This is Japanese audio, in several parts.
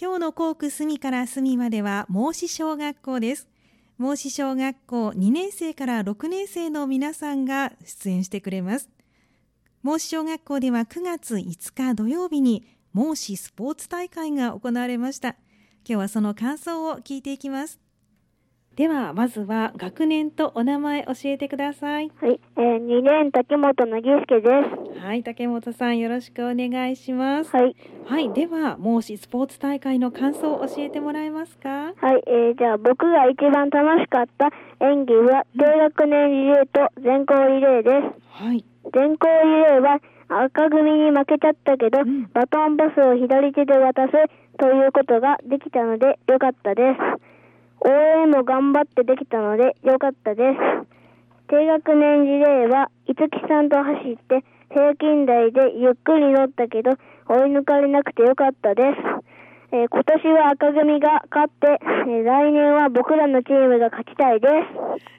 今日の校区隅から隅までは孟子小学校です。孟子小学校2年生から6年生の皆さんが出演してくれます。孟子小学校では9月5日土曜日に孟子スポーツ大会が行われました。今日はその感想を聞いていきます。ではまずは学年とお名前教えてください。はい、えー、2年竹本のぎすけです。はい竹本さんよろしくお願いします。はい、はい、では孟子スポーツ大会の感想を教えてもらえますか？はい、えー、じゃあ僕が一番楽しかった演技は低学年リレーと全校リレーです。はい。全校リレーは赤組に負けちゃったけど、ん。バトンパスを左手で渡すということができたのでよかったです。応援も頑張ってできたので良かったです。低学年リレーは五木さんと走って平均台でゆっくり乗ったけど追い抜かれなくて良かったです。えー今年は赤組が勝って、えー来年は僕らのチームが勝ちたいで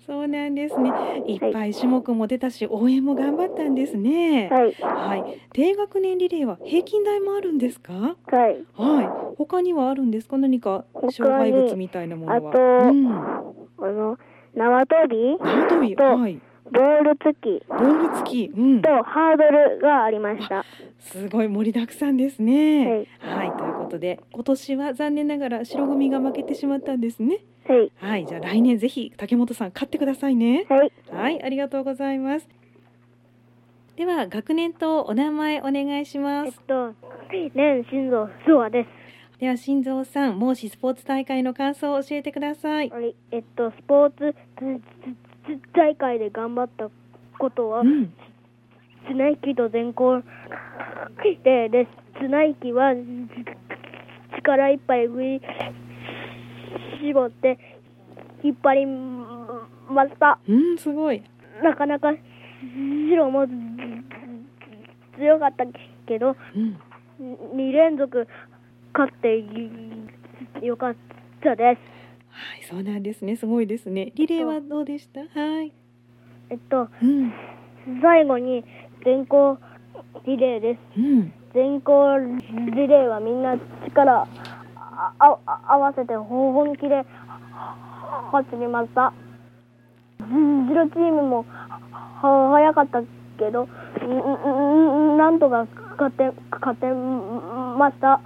す。そうなんですね。いっぱい種目も出たし、応援も頑張ったんですね。はい。はい。低学年リレーは平均台もあるんですか？はい。はい。他にはあるんですか？何か障害物みたいなものは。あとうん。あの、縄跳び縄跳び？とはい。ボール突きボール付き。うん。とハードルがありました。すごい盛りだくさんですね。はい。ということで、今年は残念ながら白組が負けてしまったんですね。はい。はい。じゃあ来年ぜひ竹本さん勝ってくださいね。はい。はい、ありがとうございます。では学年とお名前お願いします。えっと、年新蔵スワです。では新蔵さん、孟子スポーツ大会の感想を教えてください。はい。えっと、スポーツ大会で頑張ったことはう、ん、綱引きと全校でです。綱引きは力いっぱい振り絞って引っ張りました。うん、すごい。なかなか白も強かったけど、うん、2連続勝ってよかったです。はい、そうなんですね。すごいですね。リレーはどうでした？はい。えっと、うん、最後に全校リレーです。うん、全校リレーはみんな力ああ合わせて本気で走りました。白チームもは早かったけど、なんとか勝て勝てました。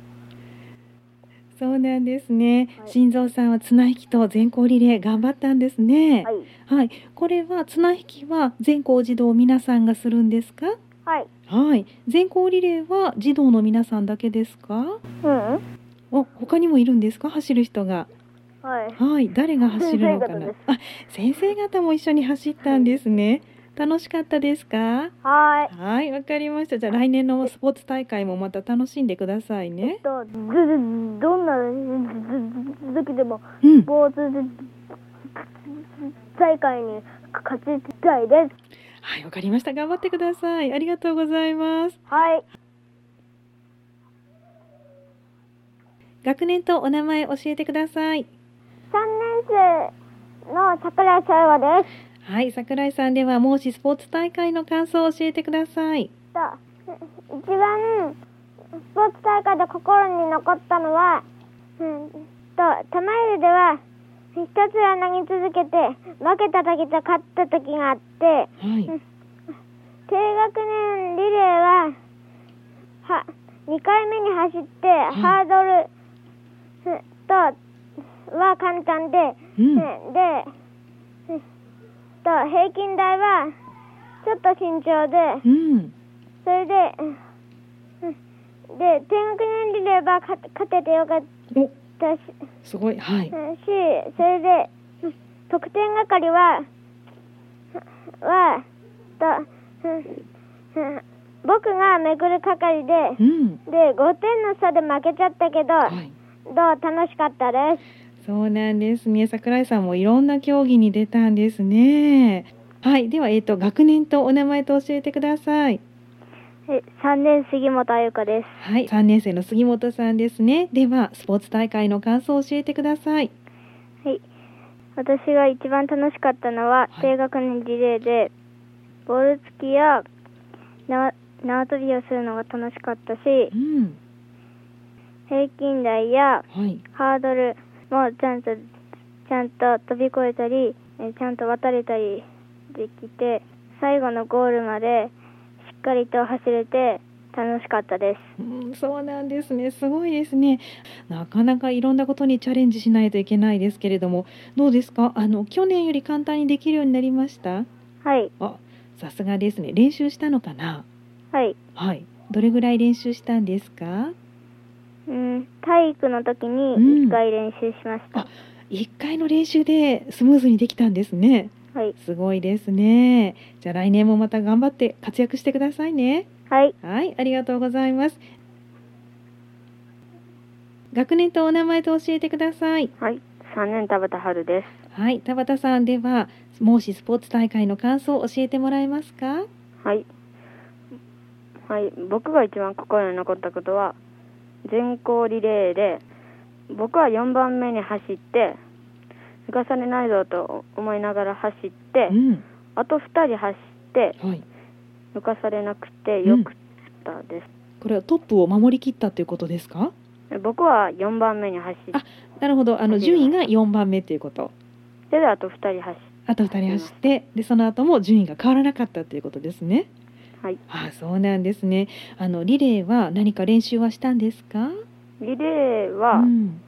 そうなんですね。はいさんは綱引きと全校リレー頑張ったんですね。はい。はい、これは綱引きは全校児童皆さんがするんですか？はい。はい、全校リレーは児童の皆さんだけですか？うん。お、他にもいるんですか？走る人が。はい。はい、誰が走るのかな？あ、先生方も一緒に走ったんですね。楽しかったですか？はい。はい、わかりました。じゃあ来年のスポーツ大会もまた楽しんでくださいえっね。と、どんな時でもうんス、ポーツ大会に勝ちたいです。はい、わかりました。頑張ってください。ありがとうございます。はい。学年とお名前教えてください。3年生の桜井さやわです。はい、桜井さんでは孟子スポーツ大会の感想を教えてください。と一番スポーツ大会で心に残ったのは、うん、と玉入れではひたすら投げ続けて負けた時と勝った時があってはい、低学年リレーはは2回目に走ってハードルうんとは簡単で、うん、でうん。と平均台はちょっと慎重で。うん、それで、うん。で、低学年リレーは勝勝ててよかったし、すごい、はい、うんしそれで、うん得点係は、は、と、僕がめぐる係で、うん、で、5点の差で負けちゃったけど、はい。どう楽しかったです？そうなんですね。桜井さんもいろんな競技に出たんですね。はい、では、えっ、と、学年とお名前と教えてください。え3年杉本あゆかです。はい、3年生の杉本さんですね。では、スポーツ大会の感想を教えてください。はい。私が一番楽しかったのは、はい低学年リレーで、ボール付きや縄縄跳びをするのが楽しかったし、うん、平均台やはいハードルもちゃんとちゃんと飛び越えたりえーちゃんと渡れたりできて最後のゴールまでかりと走れて楽しかったですうん、そうなんですね。すごいですね。なかなかいろんなことにチャレンジしないといけないですけれども、どうですか？あの去年より簡単にできるようになりました？はいあ、さすがですね。練習したのかな？はいはい。どれぐらい練習したんですか？うん体育の時にうん1回練習しました、あ一回の練習でスムーズにできたんですね。はいすごいですね。じゃあ来年もまた頑張って活躍してくださいね。はいはい、ありがとうございます。学年とお名前と教えてください。はい3年田畑春ですはい、田畑さんでは、孟子スポーツ大会の感想を教えてもらえますか？はい。はい、僕が一番心に残ったことは全校リレーで僕は4番目に走って抜かされないぞと思いながら走ってうん、あと2人走ってはい、抜かされなくてよかったです、これはトップを守りきったということですか？僕は4番目に走ってあなるほど、あの順位が4番目ということ。それであと2人走ってあと2人走って、で、その後も順位が変わらなかったということですね。はいあ、そうなんですね。あのリレーは何か練習はしたんですか？リレーはうん、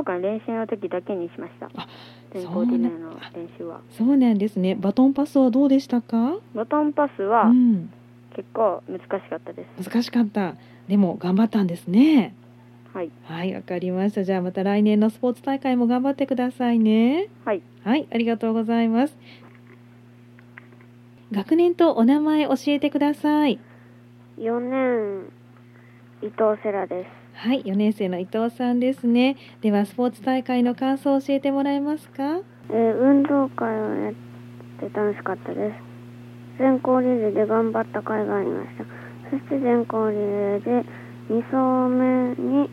運動会練習の時だけにしましたあ全校リレーの練習はそうなんですね。バトンパスはどうでしたか？バトンパスはうん、結構難しかったです、難しかった。でも頑張ったんですね。はいはい、わかりました。じゃあまた来年のスポーツ大会も頑張ってくださいね。はいはい、ありがとうございます。学年とお名前教えてください。4年伊藤セラですはい、4年生の伊藤さんですね。ではスポーツ大会の感想を教えてもらえますか？えー運動会をやって楽しかったです全校リレーで頑張った会がありましたそして全校リレーで2走目に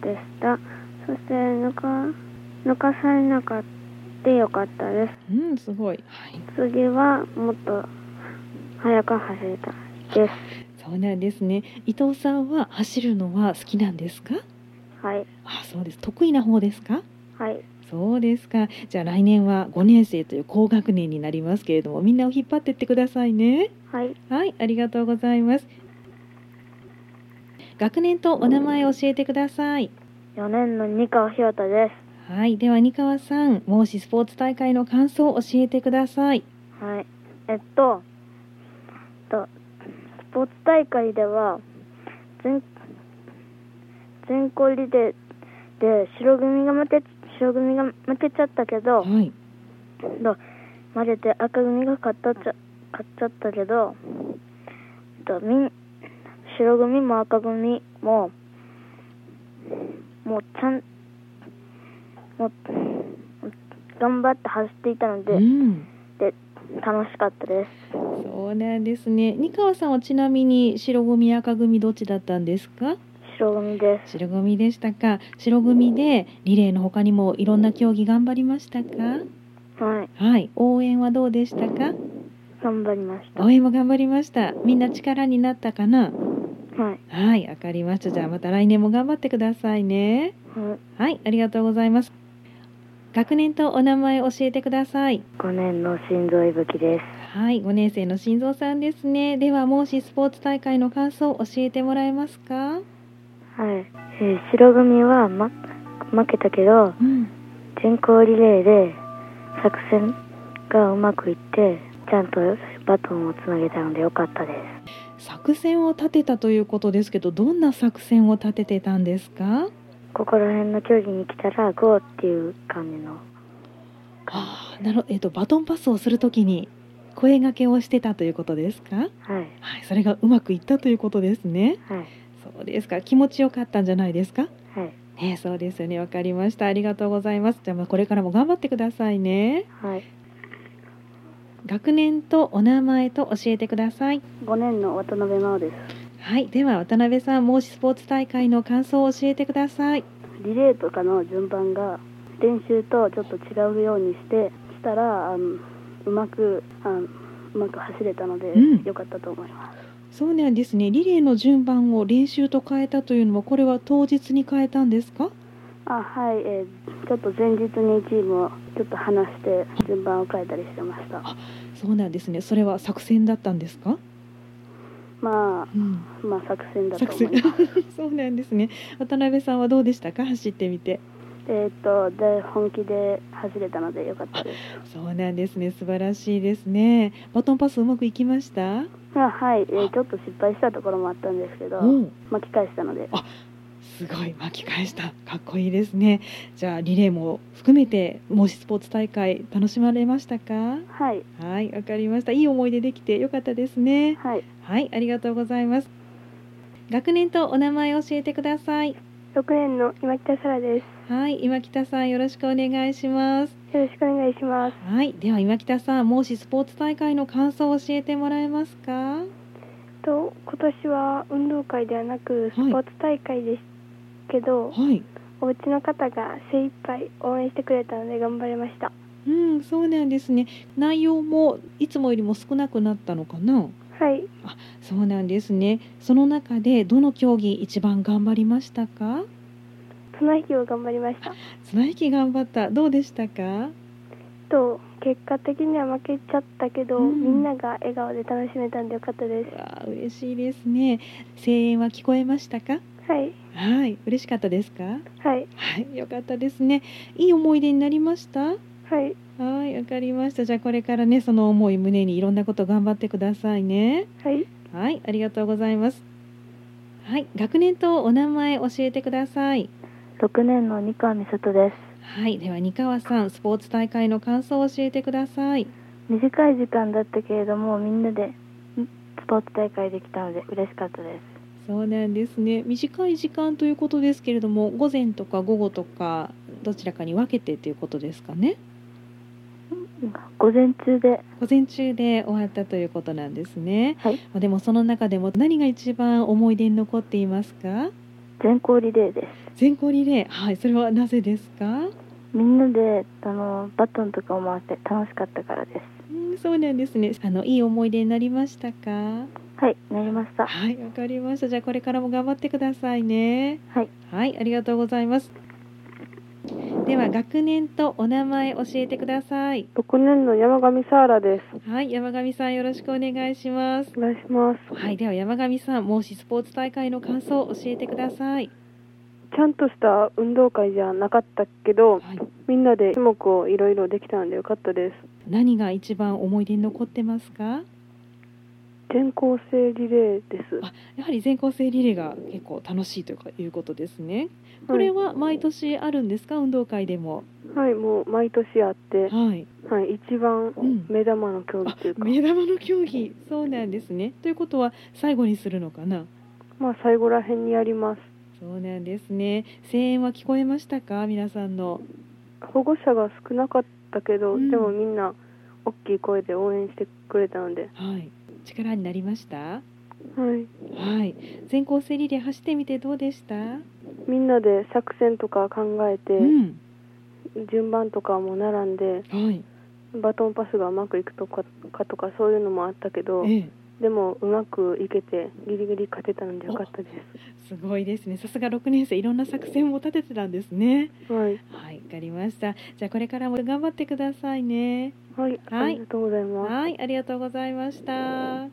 でしたそして抜か抜かされなかったよかったですうん、すごい。はい、次はもっと速く走りたいですそうなんですね。伊藤さんは走るのは好きなんですか？はいあ、そうです。得意な方ですか？はいそうですか。じゃあ来年は5年生という高学年になりますけれども、みんなを引っ張ってってくださいね。はいはい、ありがとうございます。学年とお名前を教えてください。4年の二川ひよたですはい、では二川さん、孟子スポーツ大会の感想を教えてください。はい。えっと、ポーツ大会では全全校リレーで白組が負け白組が負けちゃったけど、はい、と負けて赤組が勝ったっちゃ勝っちゃったけど、とみん白組も赤組ももうちゃんもう頑張って走っていたので、うん、で楽しかったです。そうなんですね。二川さんはちなみに白組赤組どっちだったんですか？白組です。白組でしたか？白組でリレーの他にもいろんな競技頑張りましたか？はい、はい、応援はどうでしたか？頑張りました。応援も頑張りました。みんな力になったかな？はい、はい、わかりました。じゃあまた来年も頑張ってくださいね。はい、はい、ありがとうございます。学年とお名前教えてください。5年の心臓いぶきです。はい、5年生の心臓さんですね。では、孟子スポーツ大会の感想を教えてもらえますか？はい、えー白組は、ま、負けたけど、うん、全校リレーで作戦がうまくいって、ちゃんとバトンをつなげたのでよかったです。作戦を立てたということですけど、どんな作戦を立ててたんですか？ここら辺の競技に来たら、ゴーっていう感じの。ああ、なるえっと、バトンパスをするときに。声掛けをしてたということですか？はい、はい、それがうまくいったということですね。はい、そうですか、気持ちよかったんじゃないですか？はい、ね、そうですよね。わかりました。ありがとうございます。じゃあ、まあこれからも頑張ってくださいね。はい。学年とお名前と教えてください。5年の渡辺真央です。はい、では渡辺さん、孟子スポーツ大会の感想を教えてください。リレーとかの順番が練習とちょっと違うようにしてしたらあのうまくあのうまく走れたので、うんよかったと思います。そうなんですね。リレーの順番を練習と変えたというのは、これは当日に変えたんですか？あはい、えーちょっと前日にチームをちょっと話して順番を変えたりしてましたあそうなんですね。それは作戦だったんですか？まうん、あまあ作戦だと思います。そうなんですね。渡辺さんはどうでしたか、走ってみて。えっとで本気で走れたのでよかったですそうなんですね。素晴らしいですね。バトンパスうまくいきました？あはい、えーちょっと失敗したところもあったんですけどうん、巻き返したのですごい巻き返した。かっこいいですね。じゃあリレーも含めて、もしスポーツ大会楽しまれましたか？はいはい、わかりました。いい思い出できてよかったですね。はいはい、ありがとうございます。学年とお名前を教えてください。6年の今北沙羅ですはい、今北さんよろしくお願いします。よろしくお願いしますはい、では今北さん、もしスポーツ大会の感想を教えてもらえますか？と今年は運動会ではなくスポーツ大会ですけど、はい、お家の方が精一杯応援してくれたので頑張れましたうん、そうなんですね。内容もいつもよりも少なくなったのかな？はいそうなんですね。その中でどの競技一番頑張りましたか？綱引きを頑張りました綱引き頑張った。どうでしたか？と結果的には負けちゃったけど、うんみんなが笑顔で楽しめたんでよかったですわあ、嬉しいですね。声援は聞こえましたか？はいはい、嬉しかったですか？はいはい、よかったですね。いい思い出になりました？はいはい、わかりました。じゃあこれからね、その思い胸にいろんなこと頑張ってくださいね。はいはい、ありがとうございます。はい、学年とお名前教えてください。6年の二川美里ですはい、では二川さん、スポーツ大会の感想を教えてください。短い時間だったけれどもみんなでんスポーツ大会できたので嬉しかったですそうなんですね。短い時間ということですけれども、午前とか午後とかどちらかに分けてということですかね？午前中で午前中で終わったということなんですね。はいまあでもその中でも何が一番思い出に残っていますか？全校リレーです全校リレー、はい、それはなぜですか？みんなであのバトンとかを回って楽しかったからですうん、そうなんですね。あのいい思い出になりましたか？はいなりましたはい、わかりました。じゃあこれからも頑張ってくださいね。はいはい、ありがとうございます。では学年とお名前教えてください。6年の山上サーラですはい、山上さんよろしくお願いします。お願いしますはい、では山上さん、もしスポーツ大会の感想を教えてください。ちゃんとした運動会じゃなかったけどはい、みんなで種目をいろいろできたのでよかったです何が一番思い出に残ってますか？全校生リレーです。あやはり全校生リレーが結構楽しいというかいうことですね。これは毎年あるんですか、運動会でも。はいもう毎年あって。はい。はい一番うん。目玉の競技あというか、目玉の競技。そうなんですね。ということは最後にするのかな？まあ最後らへんにやります。そうなんですね。声援は聞こえましたか？皆さんの。保護者が少なかったけど、うん。でもみんな大きい声で応援してくれたので。はい力になりました？はい。はい。全校生リレー走ってみてどうでした？みんなで作戦とか考えて、うん。順番とかも並んではい。バトンパスがうまくいくとかかとかそういうのもあったけどええでもうまくいけてギリギリ勝てたのでよかったです。ごいですね。さすが6年生いろんな作戦も立ててたんですね。はい。はいわかりました。じゃあこれからも頑張ってくださいね。はい、はい。ありがとうございます。はいありがとうございました